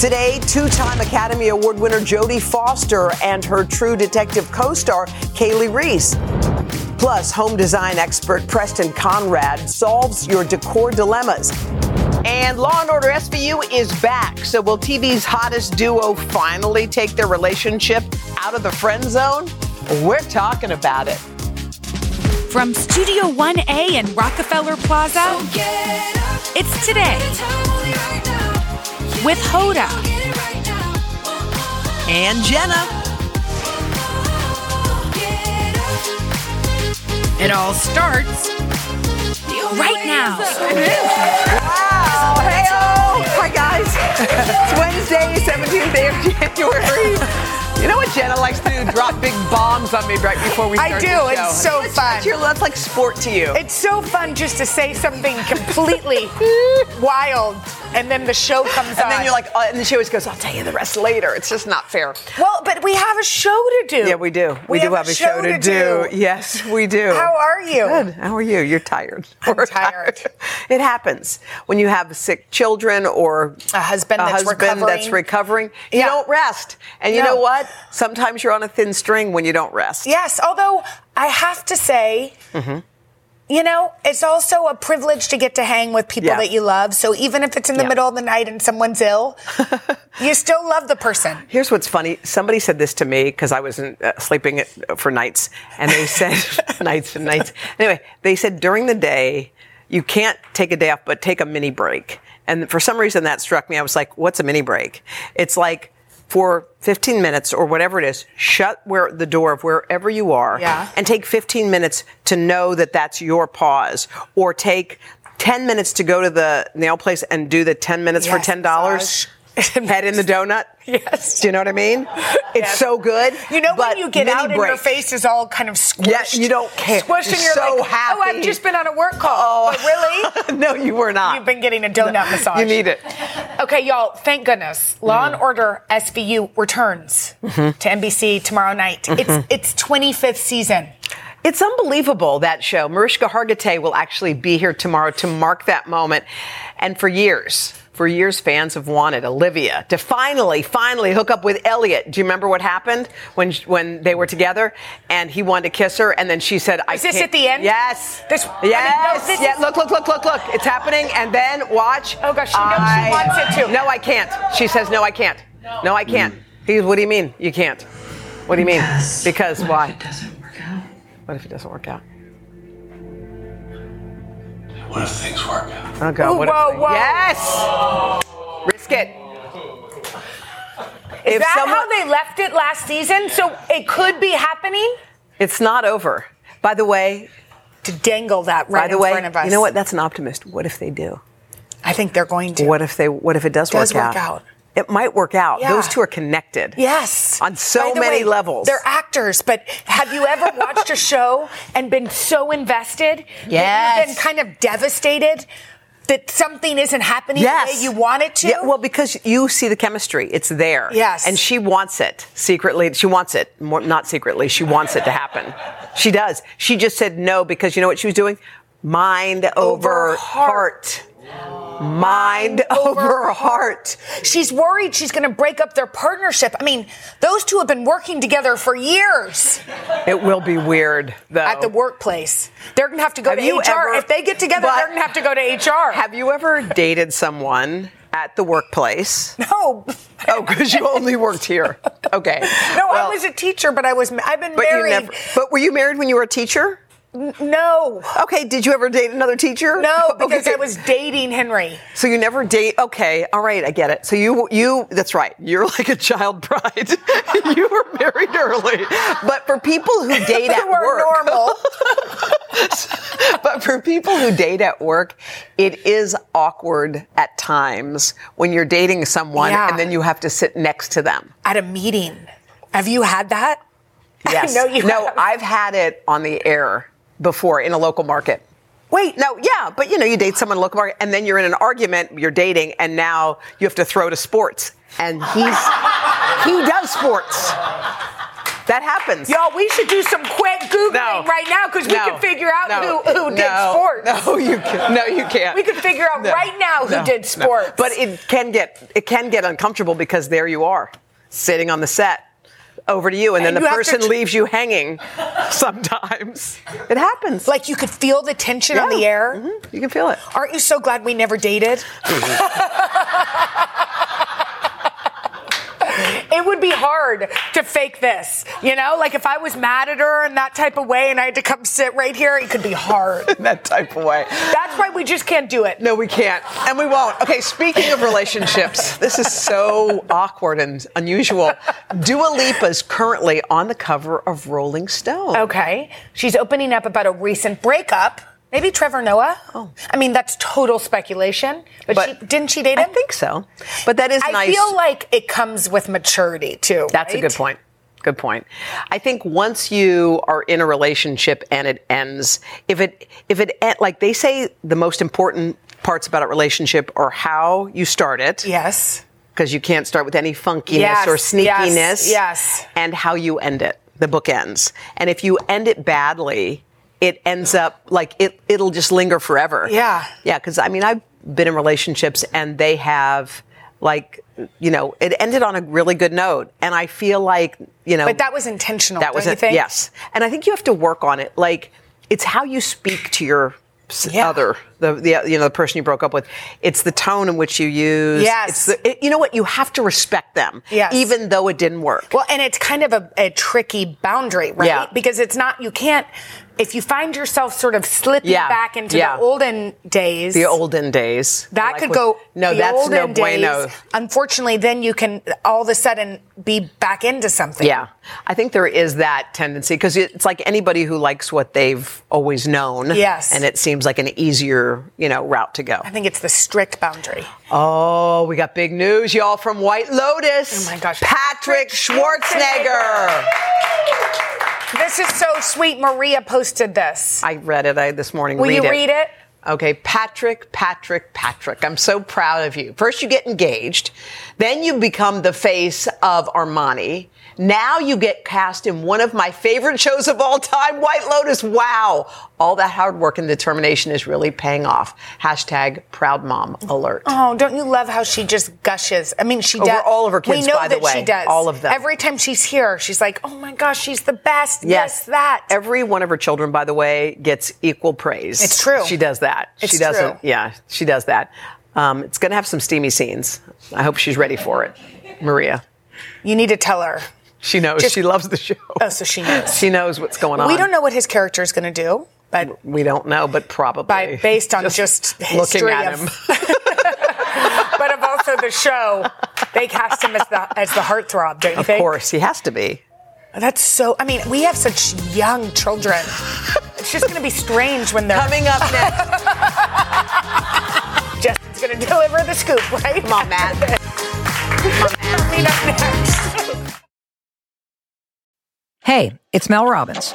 Today, two time Academy Award winner Jodie Foster and her True Detective co star Kali Reis. Plus, home design expert Preston Konrad solves your decor dilemmas. And Law and Order SVU is back. So, will TV's hottest duo finally take their relationship out of the friend zone? We're talking about it. From Studio 1A in Rockefeller Plaza, it's today with Hoda And Jenna. It all starts right now. Wow. Hey, oh. Hi, guys. it's Wednesday, 17th day of January. You know what Jenna likes to do? Drop big bombs on me right before we start I do. the show. It's so That's- fun. That's, your, that's like sport to you. It's so fun just to say something completely wild, and then the show comes on. and then you're like, uh, and then she always goes, I'll tell you the rest later. It's just not fair. well, but we have a show to do. Yeah, we do. We, do have a show, to, do. Yes, we do. How are you? Good. How are you? You're tired. I'm We're tired. It happens when you have sick children or A husband a that's husband recovering. that's recovering. You Yeah. don't rest. And you No. know what? Sometimes you're on a thin string when you don't rest. Yes, although I have to say, Mm-hmm. You know, it's also a privilege to get to hang with people Yeah. that you love. So even if it's in the Yeah. middle of the night and someone's ill, you still love the person. Here's what's funny. Somebody said this to me because I was uh, sleeping for nights, and they said nights and nights. Anyway, they said during the day you can't take a day off, but take a mini break. And for some reason that struck me. I was like, "What's a mini break?" It's like for 15 minutes or whatever it is, shut where the door of wherever you are, Yeah. and take 15 minutes to know that that's your pause, or take 10 minutes to go to the nail place and do the 10 minutes for ten dollars. massage. Head in the donut. Yes. Do you know what I mean? It's Yes. so good. You know when you get out and your face is all kind of squished? Yeah, you don't care. Squished and You're you're so like, happy. oh, I've just been on a work call. Oh, really? no, you were not. You've been getting a donut massage. You need it. Okay, y'all, thank goodness. Law and Order SVU returns Mm-hmm. to NBC tomorrow night. It's its 25th season. It's unbelievable that show. Mariska Hargitay will actually be here tomorrow to mark that moment. And for years, for years, fans have wanted Olivia to finally, finally hook up with Elliot. Do you remember what happened when when they were together and he wanted to kiss her and then she said, "I Is this can't." at the end? Yes. This- I mean, yes. no, this yeah. Look, look, look, look, look. It's happening. And then watch. Oh, gosh, she knows she wants it to. No, I can't. She says, "No, I can't. No, I can't." He goes, "What do you mean you can't? What do you mean? Because why? It doesn't work out. What if it doesn't work out?" What if things work out? Oh God! Ooh, what if whoa, they- whoa. Yes. Risk it. Is If that someone- how they left it last season? So it could be happening? It's not over. By the way, To dangle that right by the in way, front of us. you know what? That's an optimist. What if they do? I think they're going to. What if they? What if it does, Does work, work out. It might work out. Yeah. Those two are connected. Yes. On so many way, levels. They're actors, but have you ever watched a show and been so invested that Yes. you've been kind of devastated that something isn't happening Yes. the way you want it to? Yeah, well, because you see the chemistry, it's there. Yes. And she wants it secretly. She wants it, more, not secretly. She wants it to happen. She does. She just said no because you know what she was doing? Mind over, Over heart. Mind over heart. She's worried she's going to break up their partnership. I mean, those two have been working together for years It will be weird, though. at the workplace. They're going to have to go Have to HR. ever- if they get together, they're going to have to go to HR. Have you ever dated someone at the workplace? no. Oh, because you only worked here. Okay. No, I was a teacher, but I was I've been But you married. never. But were you married when you were a teacher? No. Okay. Did you ever date another teacher? No, because Okay. I was dating Henry. So you never date? Okay, all right, I get it. So you, you, that's right. You're like a child bride. you were married early. But for people who date at work, normal. but for people who date at work, it is awkward at times when you're dating someone Yeah. and then you have to sit next to them. At a meeting. Have you had that? Yes. No. I've had it on the air before in a local market. Wait, No, yeah, but you know, you date someone in a local market and then you're in an argument, you're dating, and now you have to throw to sports. And he's he does sports. That happens. Y'all, we should do some quick Googling No. right now because we No. can figure out No. who, who did sports. No, you can't. no, you can't. We can figure out right now who did sports. But it can get it can get uncomfortable because there you are, sitting on the set. Over to you, and, And then you the person tr- leaves you hanging. Sometimes it happens. like you could feel the tension on the air. Mhm. You can feel it. Aren't you so glad we never dated? would be hard to fake this, you know? Like if I was mad at her in that type of way and I had to come sit right here, it could be hard. In that type of way. That's why we just can't do it. No, we can't. And we won't. Okay, speaking of relationships, this is so awkward and unusual. Dua Lipa is currently on the cover of Rolling Stone. Okay. She's opening up about a recent breakup. Maybe Trevor Noah? Oh. I mean, that's total speculation. But, But she, didn't she date him? I think so. But that is I nice. feel like it comes with maturity, too. That's a good point. Good point. I think once you are in a relationship and it ends, if it if it like they say the most important parts about a relationship are how you start it. Yes. because you can't start with any funkiness Yes, or yes, sneakiness. yes. And how you end it. The book ends. And if you end it badly, it ends up like it, it'll just linger forever. Yeah. Yeah. Because I mean, I've been in relationships and they have like, you know, it ended on a really good note. And I feel like, you know, But that was intentional, that was it. Yes. And I think you have to work on it. Like, it's how you speak to your Yeah. other, the, the you know the person you broke up with. It's the tone in which you use. Yes. It's the, it, you know what? You have to respect them. Yes. Even though it didn't work. Well, and it's kind of a, a tricky boundary, right? Yeah. Because it's not, you can't, if you find yourself sort of slipping Yeah. back into Yeah. the olden days, the olden days. that Like could go. No, the that's no olden bueno. days, Unfortunately, then you can all of a sudden be back into something. Yeah, I think there is that tendency because it's like anybody who likes what they've always known. Yes. and it seems like an easier, you know, route to go. I think it's the strict boundary. Oh, we got big news, y'all, from White Lotus. Oh my gosh. Patrick Schwarzenegger. This is so sweet. Maria posted this. I read it I, this morning. Will read you it. read it? Okay, Patrick, Patrick, Patrick. I'm so proud of you. First, you get engaged, then you become the face of Armani. Now you get cast in one of my favorite shows of all time, White Lotus. Wow. All that hard work and determination is really paying off. Hashtag proud mom alert. Oh, don't you love how she just gushes? I mean, she oh, Over does. all of her kids, we know by the that way. she does. All of them. Every time she's here, she's like, "Oh my gosh, she's the best." Yes, This, that. Every one of her children, by the way, gets equal praise. It's true. She does that. It's she doesn't. true. Yeah, she does that. Um, it's going to have some steamy scenes. I hope she's ready for it, Maria. you need to tell her. She knows. Just- she loves the show. Oh, so she knows. She knows what's going on. we don't know what his character is going to do, but We don't know, but probably by based on just, looking history at of, him. but of also the show, they cast him as the as the heartthrob. Don't you of think? course, he has to be. That's so. I mean, we have such young children. It's just going to be strange when they're Coming up next, Justin's going to deliver the scoop, right? come on, Matt. Coming up next. Hey, it's Mel Robbins.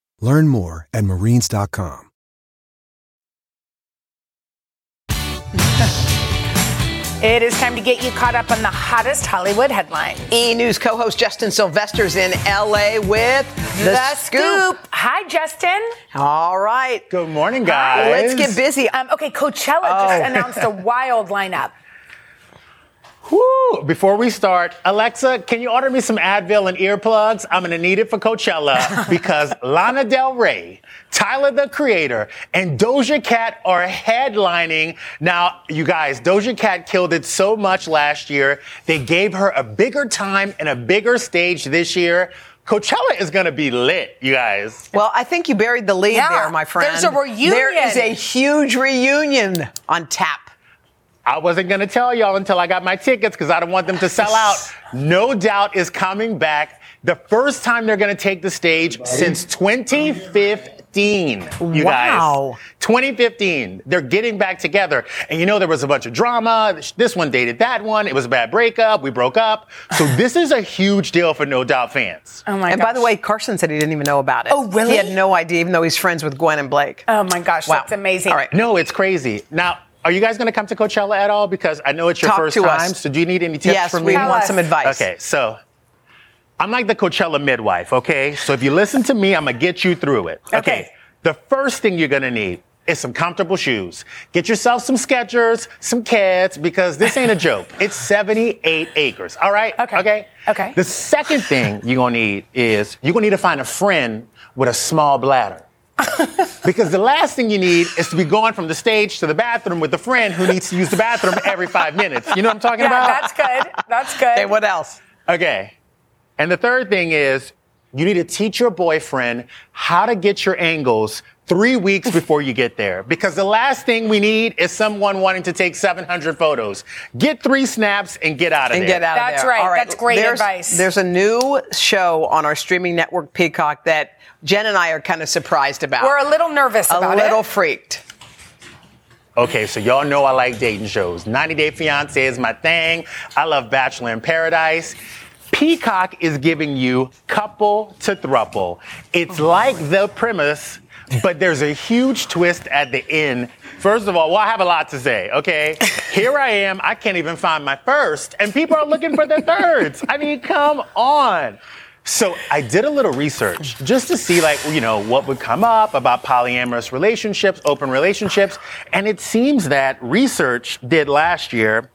Learn more at marines.com. It is time to get you caught up on the hottest Hollywood headlines. E News co host Justin Sylvester's in LA with The, The Scoop. Hi, Justin. All right. Good morning, guys. Let's get busy. Um, okay, Coachella just announced a wild lineup. Woo! Before we start, Alexa, can you order me some Advil and earplugs? I'm gonna need it for Coachella because Lana Del Rey, Tyler the Creator, and Doja Cat are headlining. Now, you guys, Doja Cat killed it so much last year. They gave her a bigger time and a bigger stage this year. Coachella is gonna be lit, you guys. Well, I think you buried the lead Yeah, there, my friend. there's a reunion. There is a huge reunion on tap. I wasn't going to tell y'all until I got my tickets because I don't want them to sell out. No Doubt is coming back. The first time they're going to take the stage since 2015. You Wow. guys. 2015. They're getting back together. And you know, there was a bunch of drama. This one dated that one. It was a bad breakup. We broke up. So this is a huge deal for No Doubt fans. Oh my and gosh. by the way, Carson said he didn't even know about it. Oh, really? He had no idea, even though he's friends with Gwen and Blake. Oh my gosh, Wow. that's amazing. All right. No, it's crazy. Now, are you guys going to come to Coachella at all? Because I know it's your Talk first to time. us. So do you need any tips yes, from we me? Want some advice. Okay, so I'm like the Coachella midwife, okay? So if you listen to me, I'm gonna get you through it. Okay. The first thing you're gonna need is some comfortable shoes. Get yourself some Skechers, some Keds, because this ain't a joke. It's 78 acres, all right? Okay. Okay? Okay. The second thing you're gonna need is you're gonna need to find a friend with a small bladder. because the last thing you need is to be going from the stage to the bathroom with a friend who needs to use the bathroom every five minutes. You know what I'm talking Yeah, about? that's good. That's good. Okay, what else? Okay. And the third thing is you need to teach your boyfriend how to get your angles three weeks before you get there. Because the last thing we need is someone wanting to take 700 photos. Get three snaps and get out of and there. get out of That's there. right. All That's great there's, advice. There's a new show on our streaming network, Peacock, that Jen and I are kind of surprised about. We're a little nervous a about little it. freaked. Okay, so y'all know I like dating shows. 90 Day Fiance is my thing. I love Bachelor in Paradise. Peacock is giving you couple to thruple. It's like the premise, but there's a huge twist at the end. First of all, well, I have a lot to say, okay? Here I am, I can't even find my first, and people are looking for their thirds. I mean, come on. So I did a little research just to see, like, you know, what would come up about polyamorous relationships, open relationships. And it seems that research did last year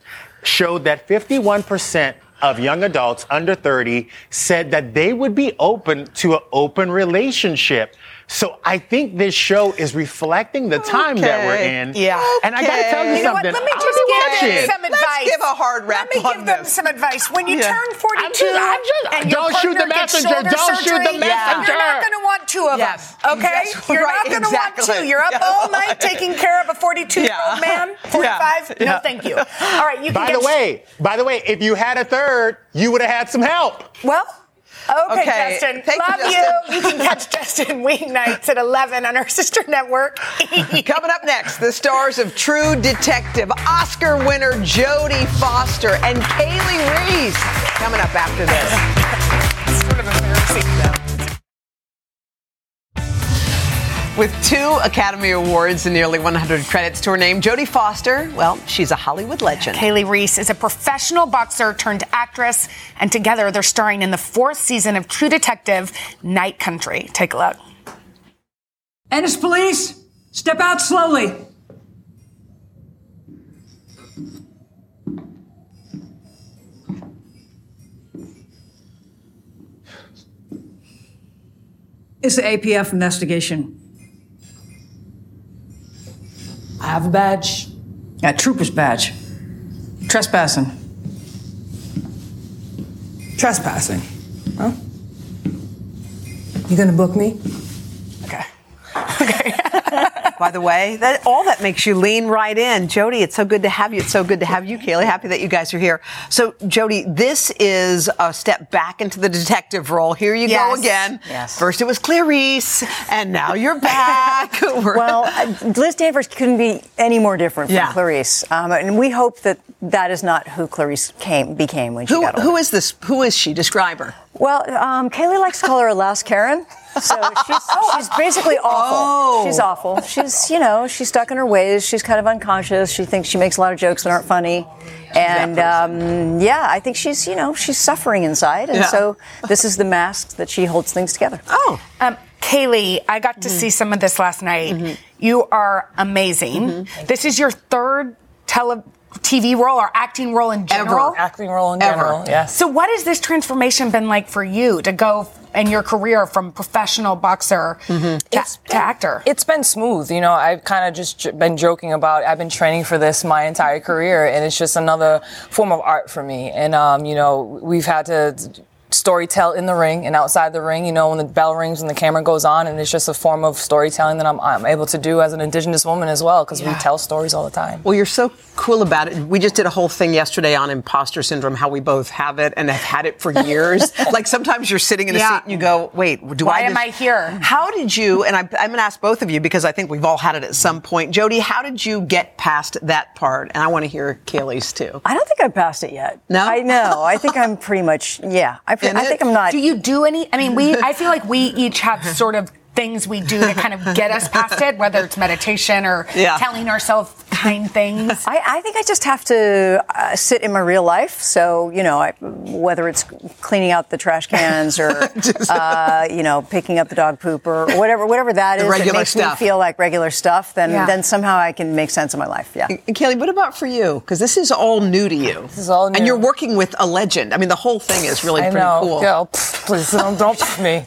showed that 51% of young adults under 30 said that they would be open to an open relationship. So I think this show is reflecting the time that we're in. Yeah. And I gotta tell you, You know what? something. Let me just give them it. some Let's advice. give a hard rap Let me give them this. some advice. When you Yeah. turn 42 I'm just- I'm just- and your don't shoot the messenger. shoulder Don't shoot the surgery, messenger. You're not going to want two of Yes. them, okay? Yes, You're right, not going to want two. You're up Yeah. all night taking care of a 42-year-old man, 45? Yeah. No, thank you. All right, you can By get the way, by the way, if you had a third, you would have had some help. Well, okay, Okay. Justin. Thank you, Love Justin. you. You can catch Justin weeknights at 11 on our sister network. Coming up next, the stars of True Detective, Oscar winner Jodie Foster, and Kali Reis. Coming up after this. With two Academy Awards and nearly 100 credits to her name, Jodie Foster, well, she's a Hollywood legend. Kali Reis is a professional boxer turned actress, and together they're starring in the fourth season of True Detective Night Country. Take a look. Ennis police, step out slowly. It's the APF investigation. I have a badge. A trooper's badge. Trespassing. Trespassing. Huh? You gonna book me? By the way, that all that makes you lean right in. Jodie, it's so good to have you. It's so good to have you, Kali. Happy that you guys are here. So, Jodie, this is a step back into the detective role. Here you Yes. go again. Yes. First it was Clarice, and now you're back. Well, uh, Liz Danvers couldn't be any more different from Yeah. Clarice, um, and we hope that that is not who Clarice came became when she who, got older. who is this? Who is she? Describe her. Well, um, Kali likes to call her a last Karen. So she's, she's basically awful. Oh. She's awful. She's, you know, she's stuck in her ways. She's kind of unconscious. She thinks she makes a lot of jokes that aren't funny. And um, yeah, I think she's, you know, she's suffering inside. And Yeah. so this is the mask that she holds things together. Oh. Um, Kali, I got to see some of this last night. You are amazing. This is your third tele- TV role or acting role in general? Acting role in general, yes. So, what has this transformation been like for you to go in your career from professional boxer to, to actor? It's been smooth. You know, I've kind of just j- been joking about. I've been training for this my entire career, and it's just another form of art for me. And um, you know, we've had to story tell in the ring and outside the ring. You know, when the bell rings and the camera goes on, and it's just a form of storytelling that I'm, I'm able to do as an Indigenous woman as well, because we tell stories all the time. Well, you're so cool about it. We just did a whole thing yesterday on imposter syndrome, how we both have it and have had it for years. like sometimes you're sitting in a Yeah. seat and you go, wait, do Why I am I here? How did you, and I, I'm going to ask both of you because I think we've all had it at some point. Jodie, how did you get past that part? And I want to hear Kali's too. I don't think I passed it yet. No? I know. I think I'm pretty much, yeah. I, pre- In I think I'm not. Do you do any? I mean, we. I feel like we each have sort of things we do to kind of get us past it, whether it's meditation or Yeah. telling ourselves kind things. I, I think I just have to uh, sit in my real life. So, you know, I, whether it's cleaning out the trash cans or, uh, you know, picking up the dog poop or whatever, whatever that The is that makes stuff. me feel like regular stuff, then, Yeah. then somehow I can make sense of my life. Yeah. And Kali, what about for you? Because this is all new to you. This is all new. And you're working with a legend. I mean, the whole thing is really I pretty know. cool. Girl, pff, please don't, don't me.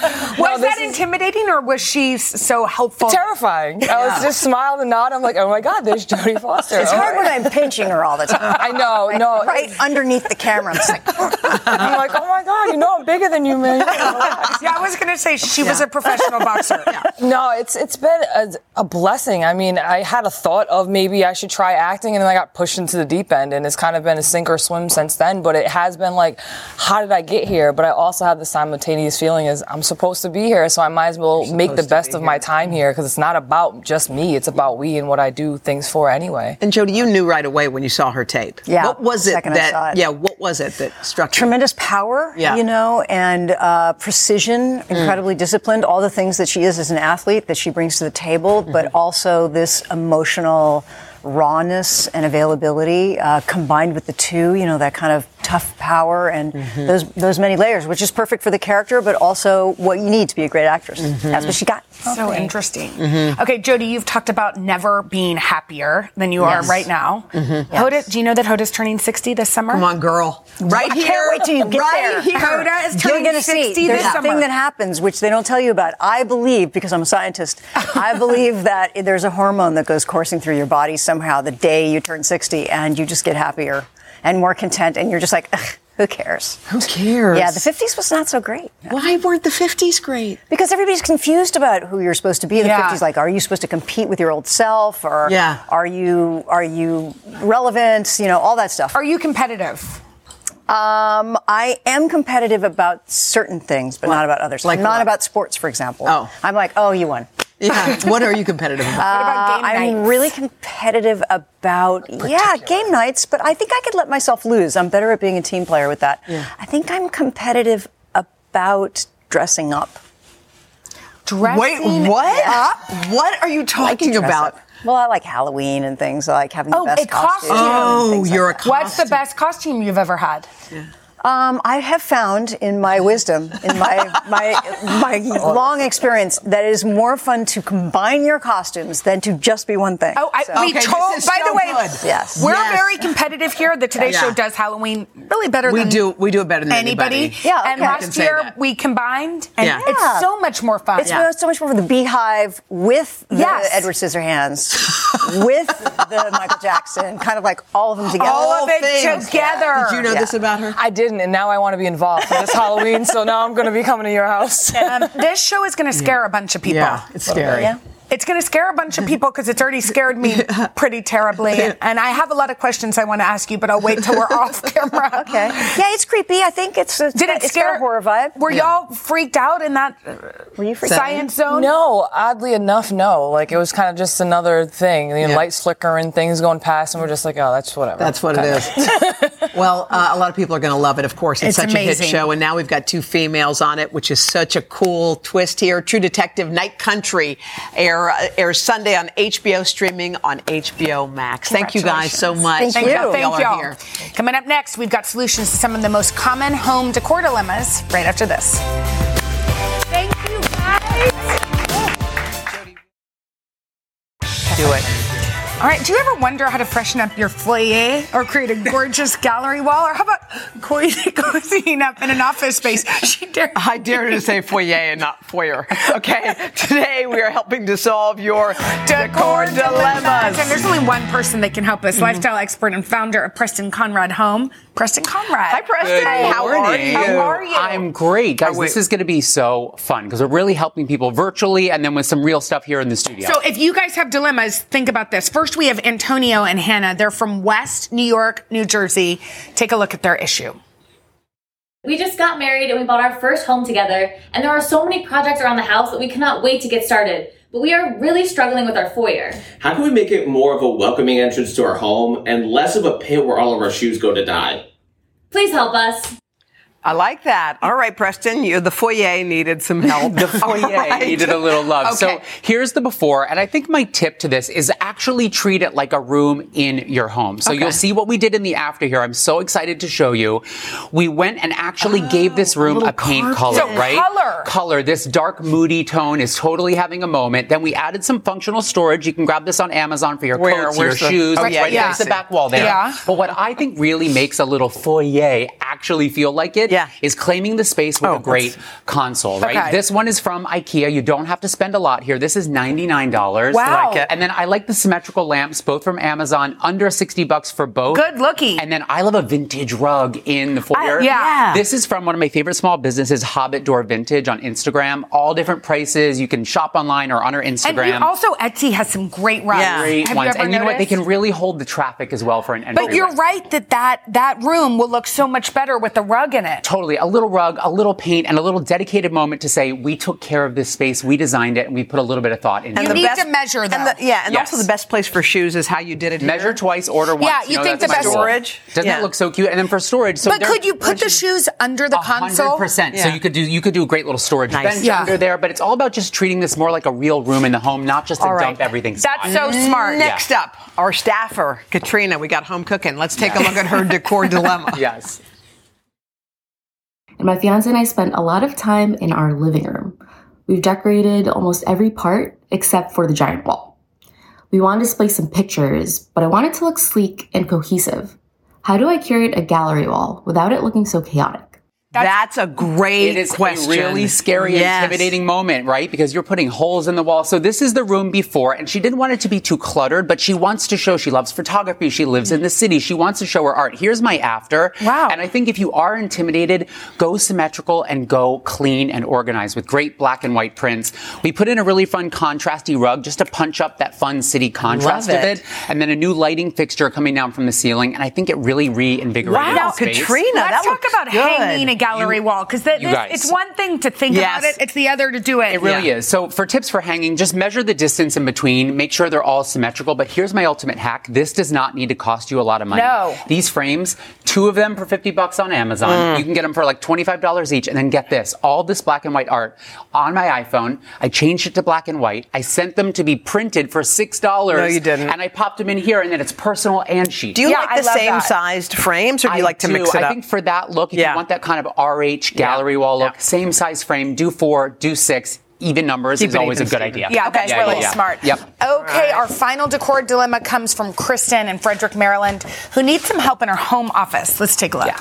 Was that intimidating or was she so helpful? Terrifying. I was just smiled and nod. I'm like, oh my God, there's Jodie Foster. It's hard when I'm pinching her all the time. I know, Like, no. Right underneath the camera. I'm like, I'm like, oh my God, you know I'm bigger than you, man. yeah, I was going to say she was a professional boxer. No, it's it's been a, a blessing. I mean, I had a thought of maybe I should try acting, and then I got pushed into the deep end, and it's kind of been a sink or swim since then. But it has been like, how did I get here? But I also have the simultaneous feeling is I'm supposed to be here, so I might as well make the best of my time here because it's not about just me; it's about we and what I do things for anyway. And Jodie, you knew right away when you saw her tape. Yeah, What was it that? it. Yeah. What was it that struck you? tremendous power, Yeah. you know, and uh, precision, incredibly disciplined, all the things that she is as an athlete that she brings to the table, but also this emotional rawness and availability uh, combined with the two, you know, that kind of tough power and mm-hmm. those those many layers, which is perfect for the character, but also what you need to be a great actress. Mm-hmm. That's what she got. So interesting. Mm-hmm. Okay, Jodie, you've talked about never being happier than you Yes. are right now. Mhm. Hoda, do you know that Hoda's turning 60 this summer? Come on, girl. Right I here. can't wait till you get right there. Here. Hoda is You're going to 60 see. There's this a summer. thing that happens which they don't tell you about. I believe, because I'm a scientist, I believe that there's a hormone that goes coursing through your body somehow the day you turn 60, and you just get happier and more content, and you're just like, Ugh, who cares? Who cares? Yeah, the 50s was not so great. Why weren't the 50s great? Because everybody's confused about who you're supposed to be in the 50s. Like, are you supposed to compete with your old self, or Yeah. are you are you relevant? You know, all that stuff. Are you competitive? Um, I am competitive about certain things, but not about others. Like Like not what? about sports, for example. Oh. I'm like, oh, you won. Yeah. what are you competitive about? What about uh, game I'm nights? really competitive about yeah game nights, but I think I could let myself lose. I'm better at being a team player with that. I think I'm competitive about dressing up. Dressing Wait, what? up? What are you talking Dress about? up. Well, I like Halloween and things. I like having the Oh, best a costume. costumes and Oh, things like you're a that. What's the best costume you've ever had? Um, I have found in my wisdom, in my my my long experience, that it is more fun to combine your costumes than to just be one thing. Oh, I, So- we Okay, told. this is By so the way, good. Yes. we're Yes. very competitive here. The Today Yeah. Show does Halloween really better We than do. We do it better than anybody. anybody. Yeah, And okay. I can last year that. we combined, and Yeah. it's Yeah. so much more fun. It's so much more for the Beehive with the Yes. Edward Scissorhands, with the Michael Jackson, kind of like all of them together. All of it things. together. Did you know Yeah. this about her? I didn't, and now I want to be involved for this Halloween. So now I'm going to be coming to your house. Um, this show is going to scare a bunch of people. Yeah, it's scary. Yeah. It's going to scare a bunch of people because it's already scared me pretty terribly. And I have a lot of questions I want to ask you, but I'll wait till we're off camera. Okay. Yeah, it's creepy. I think it's. it's Did it it's got scare a horror vibe? Were y'all freaked out in that Were you freaked science zone? No, oddly enough, no. Like it was kind of just another thing. The Yeah. lights flickering, things going past, and we're just like, oh, that's whatever. That's what it is. Well, uh, a lot of people are going to love it, of course. It's, It's such a hit show. And now we've got two females on it, which is such a cool twist here. True Detective Night Country air, uh, airs Sunday on HBO, streaming on HBO Max. Thank you guys so much. Thank you. Y'all Thank y'all. here. Coming up next, we've got solutions to some of the most common home decor dilemmas right after this. Thank you, guys. Do it. All right, do you ever wonder how to freshen up your foyer or create a gorgeous gallery wall? Or how about cozy- cozying up in an office space? She dare. I dare to say foyer and not foyer. Okay, today we are helping to solve your decor dilemmas. And there's only one person that can help us mm-hmm. lifestyle expert and founder of Preston Konrad Home, Preston Konrad. Hi, Preston. Good How are morning. you? How are you? I'm great, guys. Oh, this is going to be so fun because we're really helping people virtually and then with some real stuff here in the studio. So if you guys have dilemmas, think about this. First, we have Antonio and Hannah. They're from West New York, New Jersey. Take a look at their issue. We just got married and we bought our first home together, and there are so many projects around the house that we cannot wait to get started. But we are really struggling with our foyer. How can we make it more of a welcoming entrance to our home and less of a pit where all of our shoes go to die? Please help us. I like that. All right, Preston, you, the foyer needed some help. the foyer right. needed a little love. So here's the before, and I think my tip to this is actually treat it like a room in your home. So Okay. you'll see what we did in the after here. I'm so excited to show you. We went and actually gave this oh, room a, paint color, So right? color. Color. This dark, moody tone is totally having a moment. Then we added some functional storage. You can grab this on Amazon for your Where? coats, your the- shoes. Oh, It's yeah, right yeah. the back wall there. Yeah. But what I think really makes a little foyer actually feel like it is Yeah. claiming the space with Oh, a great console, right? Okay. This one is from IKEA. You don't have to spend a lot here. This is $99. Wow. Like it. And then I like the symmetrical lamps, both from Amazon, under 60 bucks for both. Good looking. And then I love a vintage rug in the foyer. I- yeah. This is from one of my favorite small businesses, Hobbit Door Vintage on Instagram. All different prices. You can shop online or on our Instagram. you also Etsy has some great rugs. Yeah. Great Have ones. you ever and you know what? They can really hold the traffic as well for an But you're right that, that that room will look so much better with the rug in it. Totally. A little rug, a little paint, and a little dedicated moment to say, we took care of this space, we designed it, and we put a little bit of thought into You it. need to measure, though. And the, yeah, and Yes. also the best place for shoes is how you did it. Measure here. twice, order once. Yeah, you know, think that's the best- Storage? Doesn't Yeah. that look so cute? And then for storage, so but could you put the shoes under the console? Hundred percent. So you could do you could do a great little storage Nice. bench Yeah. under there, but it's all about just treating this more like a real room in the home, not just a All right. dump everything. spot. That's so smart. Mm. Next up, our staffer, Katrina. We got home cooking. Let's take a look at her decor dilemma. yes. And my fiance and I spent a lot of time in our living room. We've decorated almost every part except for the giant wall. We want to display some pictures, but I want it to look sleek and cohesive. How do I curate a gallery wall without it looking so chaotic? That's, a great It is question. a really scary, Yes. intimidating moment, right? Because you're putting holes in the wall. So this is the room before, and she didn't want it to be too cluttered, but she wants to show she loves photography. She lives in the city. She wants to show her art. Here's my after. Wow. And I think if you are intimidated, go symmetrical and go clean and organized with great black and white prints. We put in a really fun contrasty rug just to punch up that fun city contrast Love of it. it. And then a new lighting fixture coming down from the ceiling. And I think it really reinvigorated Wow, the space. Katrina, Let's that talk about good. hanging a gallery You- wall because it's one thing to think Yes. about it; it's the other to do it. It really is. So for tips for hanging, just measure the distance in between. Make sure they're all symmetrical. But here's my ultimate hack. This does not need to cost you a lot of money. No. These frames, two of them for 50 bucks on Amazon. Mm. You can get them for like $25 each. And then get this, all this black and white art on my iPhone. I changed it to black and white. I sent them to be printed for $6. No, you didn't. And I popped them in here and then it's personal and sheet. Do you Yeah, like the same that. sized frames, or do you I like to do. mix it I think for that look, if Yeah. you want that kind of RH gallery wall look, same size frame, do four, do six, even numbers Keep is always a good idea. Yeah, that's really yeah, yeah. smart. Yep. Okay, our final decor dilemma comes from Kristen in Frederick, Maryland, who needs some help in her home office. Let's take a look.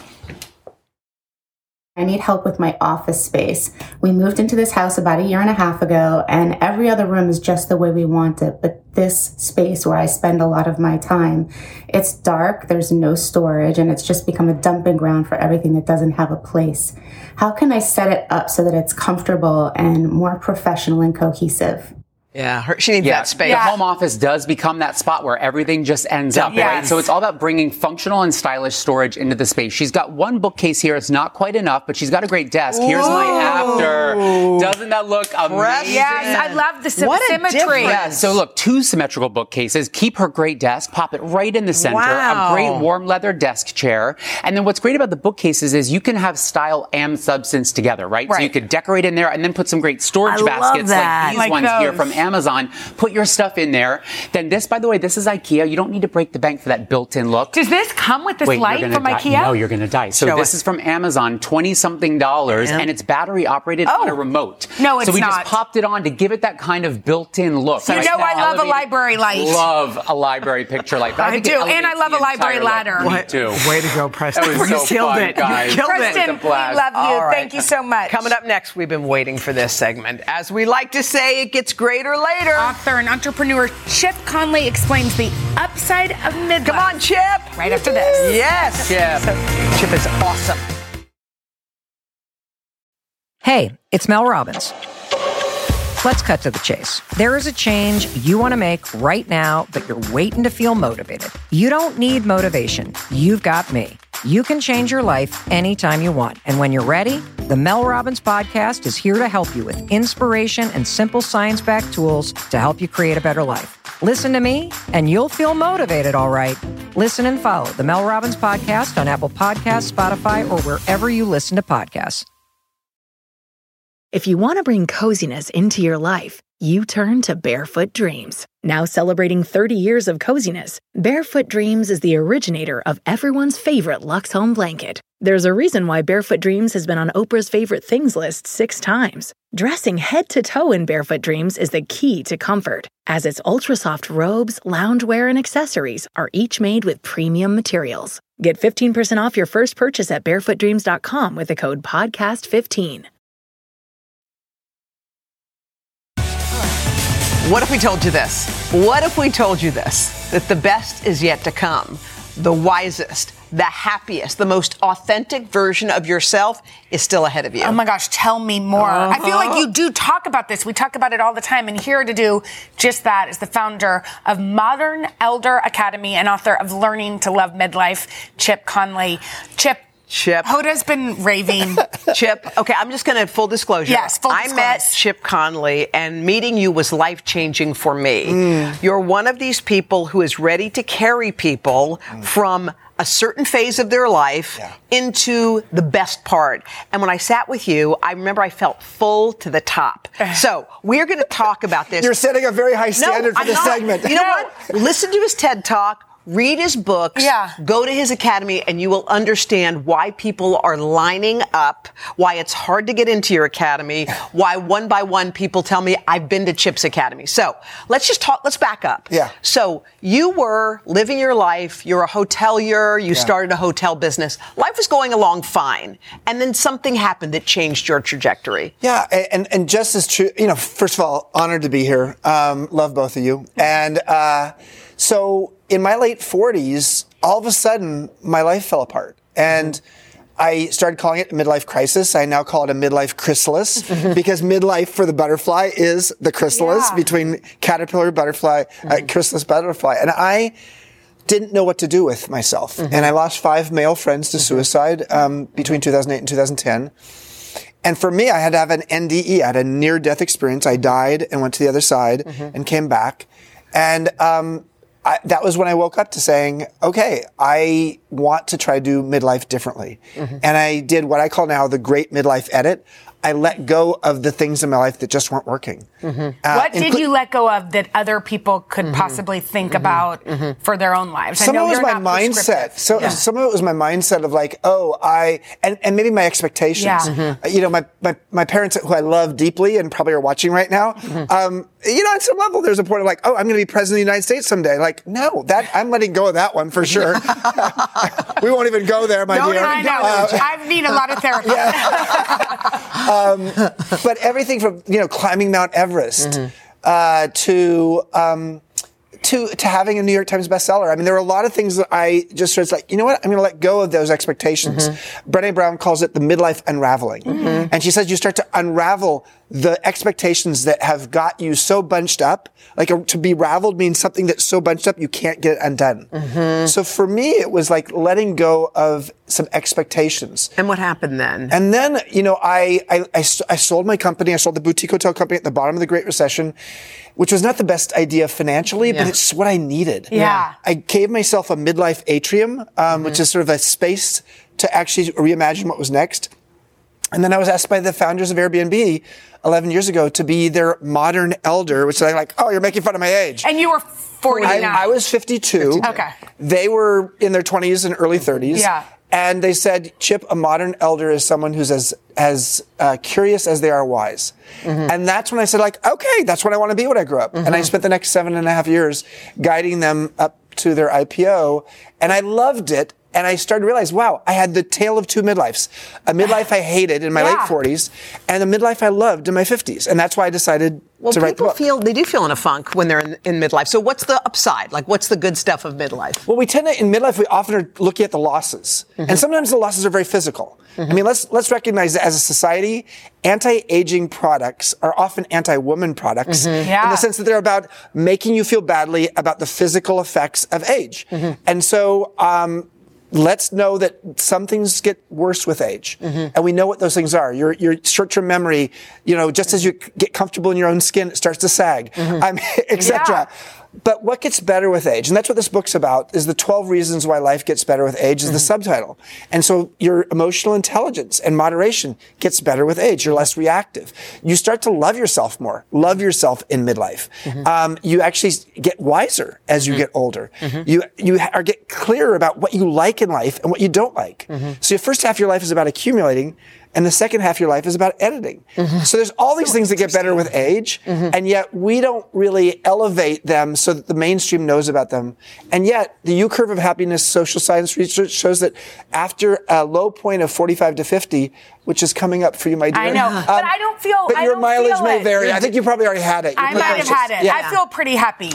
I need help with my office space. We moved into this house about a year and a half ago, and every other room is just the way we want it. But this space where I spend a lot of my time, it's dark, there's no storage, and it's just become a dumping ground for everything that doesn't have a place. How can I set it up so that it's comfortable and more professional and cohesive? Yeah, her, she needs Yeah, that space. The home office does become that spot where everything just ends up, right? So it's all about bringing functional and stylish storage into the space. She's got one bookcase here. It's not quite enough, but she's got a great desk. Here's my after. Doesn't that look amazing? Yes, I love the sy- symmetry. Yeah, so look, two symmetrical bookcases. Keep her great desk, pop it right in the center. Wow. A great warm leather desk chair. And then what's great about the bookcases is you can have style and substance together, right? right. So you could decorate in there and then put some great storage I love baskets that. like these Like ones here from Amazon. Put your stuff in there. Then this, by the way, this is IKEA. You don't need to break the bank for that built-in look. Does this come with this Wait, light from die. IKEA? No, you're going to die. So Show this us. is from Amazon, 20 something dollars, Yeah. and it's battery operated on a oh. remote. No, it's not. So it's we not. just popped it on to give it that kind of built-in look. So You Right know now, I love a library light. Love a library picture light. but I think do, and I love a library entire look. ladder. Me too. Way to go, Preston. That was you so killed fun, it. guys. You killed Preston, it. we love you. All right. Thank you so much. Coming up next, we've been waiting for this segment. As we like to say, it gets greater later. Author and entrepreneur Chip Conley explains the upside of midlife. Come on, Chip. Right after this. Yes. Chip. Chip is awesome. Hey, it's Mel Robbins. Let's cut to the chase. There is a change you want to make right now, but you're waiting to feel motivated. You don't need motivation. You've got me. You can change your life anytime you want. And when you're ready, the Mel Robbins podcast is here to help you with inspiration and simple science backed tools to help you create a better life. Listen to me, and you'll feel motivated, all right. Listen and follow the Mel Robbins podcast on Apple Podcasts, Spotify, or wherever you listen to podcasts. If you want to bring coziness into your life, you turn to Barefoot Dreams. Now celebrating 30 years of coziness, Barefoot Dreams is the originator of everyone's favorite Lux Home blanket. There's a reason why Barefoot Dreams has been on Oprah's favorite things list six times. Dressing head to toe in Barefoot Dreams is the key to comfort, as its ultra soft robes, loungewear, and accessories are each made with premium materials. Get 15% off your first purchase at barefootdreams.com with the code PODCAST15. What if we told you this? What if we told you this? That the best is yet to come. The wisest, the happiest, the most authentic version of yourself is still ahead of you. Oh my gosh, tell me more. I feel like uh-huh. you do talk about this. We talk about it all the time. And here to do just that is the founder of Modern Elder Academy and author of Learning to Love Midlife, Chip Conley. Chip. Chip. Hoda's been raving. Chip, okay, I'm just going to full disclosure. Yes, full disclosure. I met. Chip Conley, and meeting you was life changing for me. Mm. You're one of these people who is ready to carry people Mm. from a certain phase of their life into the best part. And when I sat with you, I remember I felt full to the top. So we're going to talk about this. You're setting a very high No, standard for I'm this not. segment. You know what? Listen to his TED Talk. Read his books. Yeah. Go to his academy and you will understand why people are lining up, why it's hard to get into your academy, why one by one people tell me I've been to Chip's Academy. So let's just talk, let's back up. Yeah. So you were living your life, you're a hotelier, you Yeah. started a hotel business. Life was going along fine. And then something happened that changed your trajectory. Yeah, and and just as true, you know. First of all, honored to be here. Um, love both of you. And uh, so, in my late forties, all of a sudden, my life fell apart, and I started calling it a midlife crisis. I now call it a midlife chrysalis because midlife for the butterfly is the chrysalis Yeah. between caterpillar, butterfly, uh, chrysalis, butterfly, and I didn't know what to do with myself. And I lost five male friends to suicide um, between 2008 and 2010. And for me, I had to have an NDE. I had a near death experience. I died and went to the other side and came back. And um, I, that was when I woke up to saying, okay, I want to try to do midlife differently. Mm-hmm. And I did what I call now the great midlife edit. I let go of the things in my life that just weren't working. Uh, what did inclu- you let go of that other people could possibly think about for their own lives? I some know of it was my mindset. So Yeah. some of it was my mindset of like, oh, I and, and maybe my expectations. Yeah. Uh, You know, my, my my parents who I love deeply and probably are watching right now. Um, you know, at some level, there's a point of like, oh, I'm going to be president of the United States someday. Like, no, that I'm letting go of that one for sure. we won't even go there, my Don't dear. I know. Uh, I need a lot of therapy. um, but everything from you know climbing Mount Everest uh, to um, to to having a New York Times bestseller. I mean, there were a lot of things that I just was like, you know what? I'm going to let go of those expectations. Brené Brown calls it the midlife unraveling, and she says you start to unravel the expectations that have got you so bunched up, like a, to be raveled means something that's so bunched up you can't get it undone. Mm-hmm. So for me, it was like letting go of some expectations. And what happened then? And then, you know, I I I sold my company. I sold the boutique hotel company at the bottom of the Great Recession, which was not the best idea financially, but it's what I needed. Yeah. I gave myself a midlife atrium, um, which is sort of a space to actually reimagine what was next. And then I was asked by the founders of Airbnb 11 years ago to be their modern elder, which they're like, oh, you're making fun of my age. And you were 49. I, I was 52. Okay. They were in their 20s and early 30s. Yeah. And they said, Chip, a modern elder is someone who's as as uh, curious as they are wise. And that's when I said, like, okay, that's what I want to be when I grow up. And I spent the next seven and a half years guiding them up to their IPO, and I loved it. And I started to realize, wow, I had the tale of two midlives. A midlife I hated in my Yeah. late 40s, and a midlife I loved in my 50s. And that's why I decided Well, to write the people book. feel they do feel in a funk when they're in, in midlife. So what's the upside? Like, what's the good stuff of midlife? Well, we tend to in midlife we often are looking at the losses, Mm-hmm. and sometimes the losses are very physical. I mean, let's let's recognize that as a society, anti-aging products are often anti-woman products Mm-hmm. in the sense that they're about making you feel badly about the physical effects of age, Mm-hmm. and so. Um, Let's know that some things get worse with age, Mm-hmm. and we know what those things are. Your your short-term memory, you know, just as you get comfortable in your own skin, it starts to sag, Mm-hmm. I'm, etc. But what gets better with age, and that's what this book's about, is the 12 reasons why life gets better with age is the mm-hmm. subtitle. And so your emotional intelligence and moderation gets better with age. You're less reactive. You start to love yourself more. Love yourself in midlife. Mm-hmm. Um, you actually get wiser as you mm. get older. Mm-hmm. You you are get clearer about what you like in life and what you don't like. So your first half of your life is about accumulating. And the second half of your life is about editing. Mm-hmm. So there's all these things that get better with age, mm-hmm. and yet we don't really elevate them so that the mainstream knows about them. And yet the U curve of happiness social science research shows that after a low point of 45 to 50, which is coming up for you, my dear. I know, um, but I don't feel. But I your don't mileage feel may it. vary. I think you probably already had it. You're I might have had it. Yeah. I feel pretty happy.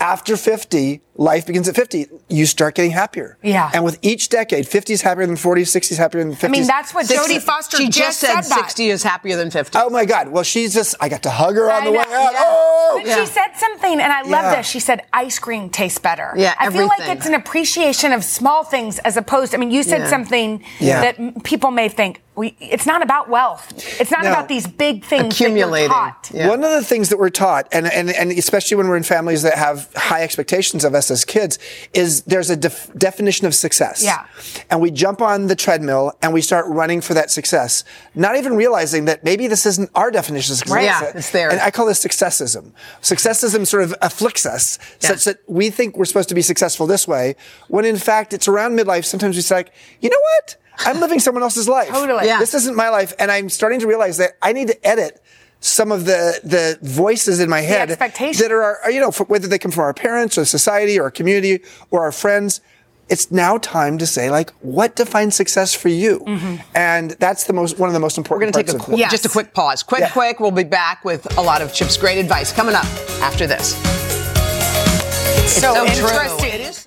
After 50, life begins at 50. You start getting happier. Yeah. And with each decade, 50 is happier than 40, 60 is happier than 50. I mean, that's what Jodie Foster She just, just said, said 60 is happier than 50. Oh my God. Well, she's just, I got to hug her on I the way out. yeah. Oh! But she said something, and I love Yeah. this. She said, ice cream tastes better. Yeah, I feel like it's an appreciation of small things as opposed I mean, you said Yeah. something Yeah. that people may think, we, it's not about wealth. It's not No. about these big things Accumulating. that you're taught. One of the things that we're taught, and, and, and especially when we're in families that have high expectations of us as kids, is there's a def- definition of success. Yeah. And we jump on the treadmill and we start running for that success, not even realizing that maybe this isn't our definition of success. Right. Yeah, it's theirs. And I call this successism. Successism sort of afflicts us such that we think we're supposed to be successful this way, when in fact it's around midlife. Sometimes we say, like, you know what? I'm living someone else's life. Totally. Yeah. This isn't my life. And I'm starting to realize that I need to edit some of the the voices in my head that are, are you know f- whether they come from our parents or society or our community or our friends it's now time to say like what defines success for you mm-hmm. and that's the most one of the most important We're going to take a parts qu- it. just a quick pause. Quick, Yeah. quick. We'll be back with a lot of Chip's great advice coming up after this. It's So true. interesting. It is.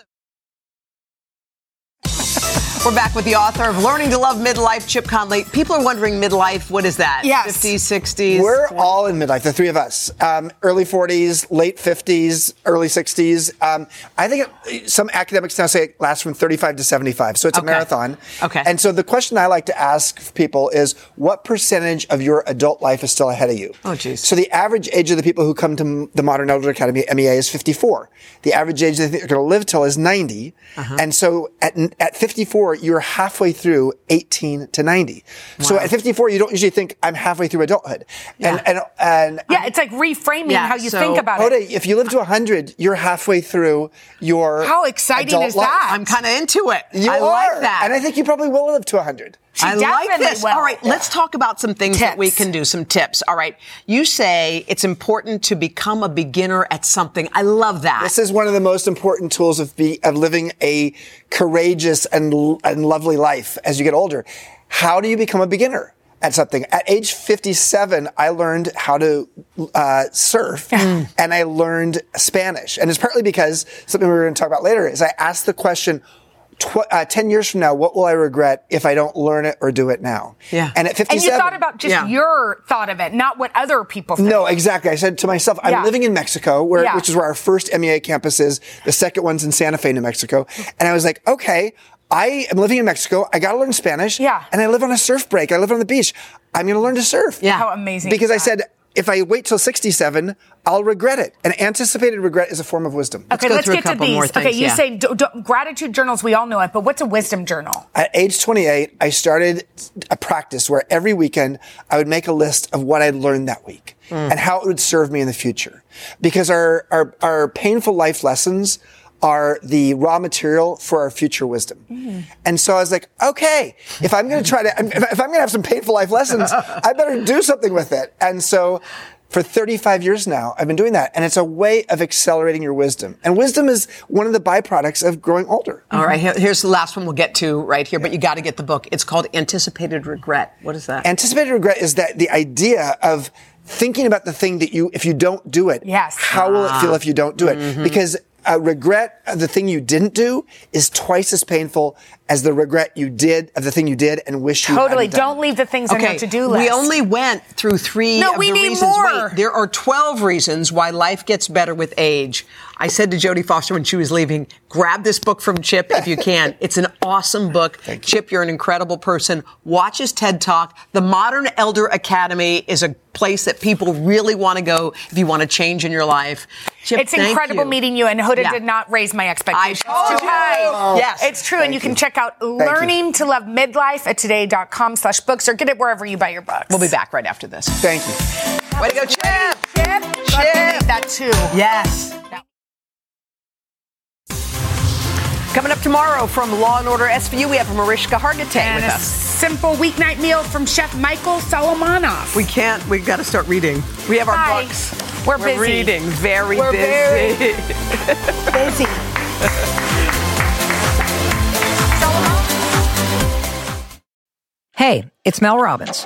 We're back with the author of Learning to Love Midlife, Chip Conley. People are wondering midlife, what is that? Yes. 50s, 60s? We're all in midlife, the three of us. Um, early 40s, late 50s, early 60s. Um, I think it, some academics now say it lasts from 35 to 75. So it's a marathon. Okay. And so the question I like to ask people is what percentage of your adult life is still ahead of you? Oh, geez. So the average age of the people who come to the Modern Elder Academy, MEA, is 54. The average age they think they're going to live till is 90. Uh-huh. And so at, at 54, you're halfway through 18 to 90. So at 54, you don't usually think I'm halfway through adulthood. And, and, and Yeah, it's like reframing Yeah, how you so- think about Hoda, it. if you live to 100, you're halfway through your How exciting adult is life. that? I'm kind of into it. You I are. like that. And I think you probably will live to 100. She I like this. will. All right, let's talk about some things that we can do, some tips. All right. You say it's important to become a beginner at something. I love that. This is one of the most important tools of be, of living a courageous and and lovely life as you get older. How do you become a beginner at something? At age 57, I learned how to uh, surf and I learned Spanish. And it's partly because something we we're going to talk about later is I asked the question, tw- uh, 10 years from now, what will I regret if I don't learn it or do it now? Yeah. And at 57. And you thought about just your thought of it, not what other people think. No, exactly. I said to myself, I'm Yeah. living in Mexico, where, Yeah. which is where our first MEA campus is. The second one's in Santa Fe, New Mexico. And I was like, okay, I am living in Mexico. I got to learn Spanish. Yeah. And I live on a surf break. I live on the beach. I'm going to learn to surf. Yeah. How amazing Because is I said, if I wait till 67, I'll regret it. And anticipated regret is a form of wisdom. Okay, let's get to these. okay, you say d- d- gratitude journals. We all know it, but what's a wisdom journal? At age 28, I started a practice where every weekend I would make a list of what I'd learned that week and how it would serve me in the future. Because our, our, our painful life lessons are the raw material for our future wisdom. And so I was like, okay, if I'm going to try to, if I'm going to have some painful life lessons, I better do something with it. And so for 35 years now, I've been doing that. And it's a way of accelerating your wisdom. And wisdom is one of the byproducts of growing older. All right, here- here's the last one we'll get to right here, but you got to get the book. It's called Anticipated Regret. What is that? Anticipated regret is that the idea of thinking about the thing that you, if you don't do it, yes. how will it feel if you don't do it? Mhm. Because uh, regret of the thing you didn't do is twice as painful as the regret you did of the thing you did and wish you Totally. hadn't done. Don't leave the things on your to-do list. we only went through three No, of we the need reasons. more. Wait, there are 12 reasons why life gets better with age. I said to Jodie Foster when she was leaving, grab this book from Chip if you can. it's an awesome book. Chip, you're an incredible person. Watch his TED Talk. The Modern Elder Academy is a place that people really want to go if you want to change in your life. Chip, it's thank incredible you. meeing you, and Hoda Yeah. did not raise my expectations I told too you. high. Yes. it's true, and you can check out "Learning to Love Midlife" at today.com/books, or get it wherever you buy your books. We'll be back right after this. Thank you. Way to go, Chip! Chip, Chip, that too. Yes. Coming up tomorrow from Law and Order SVU, we have Mariska Hargitay And with a us. simple weeknight meal from Chef Michael Solomonov. We can't. We've got to start reading. We have our Hi. books. We're busy. reading. Very We're busy. busy. Hey, it's Mel Robbins.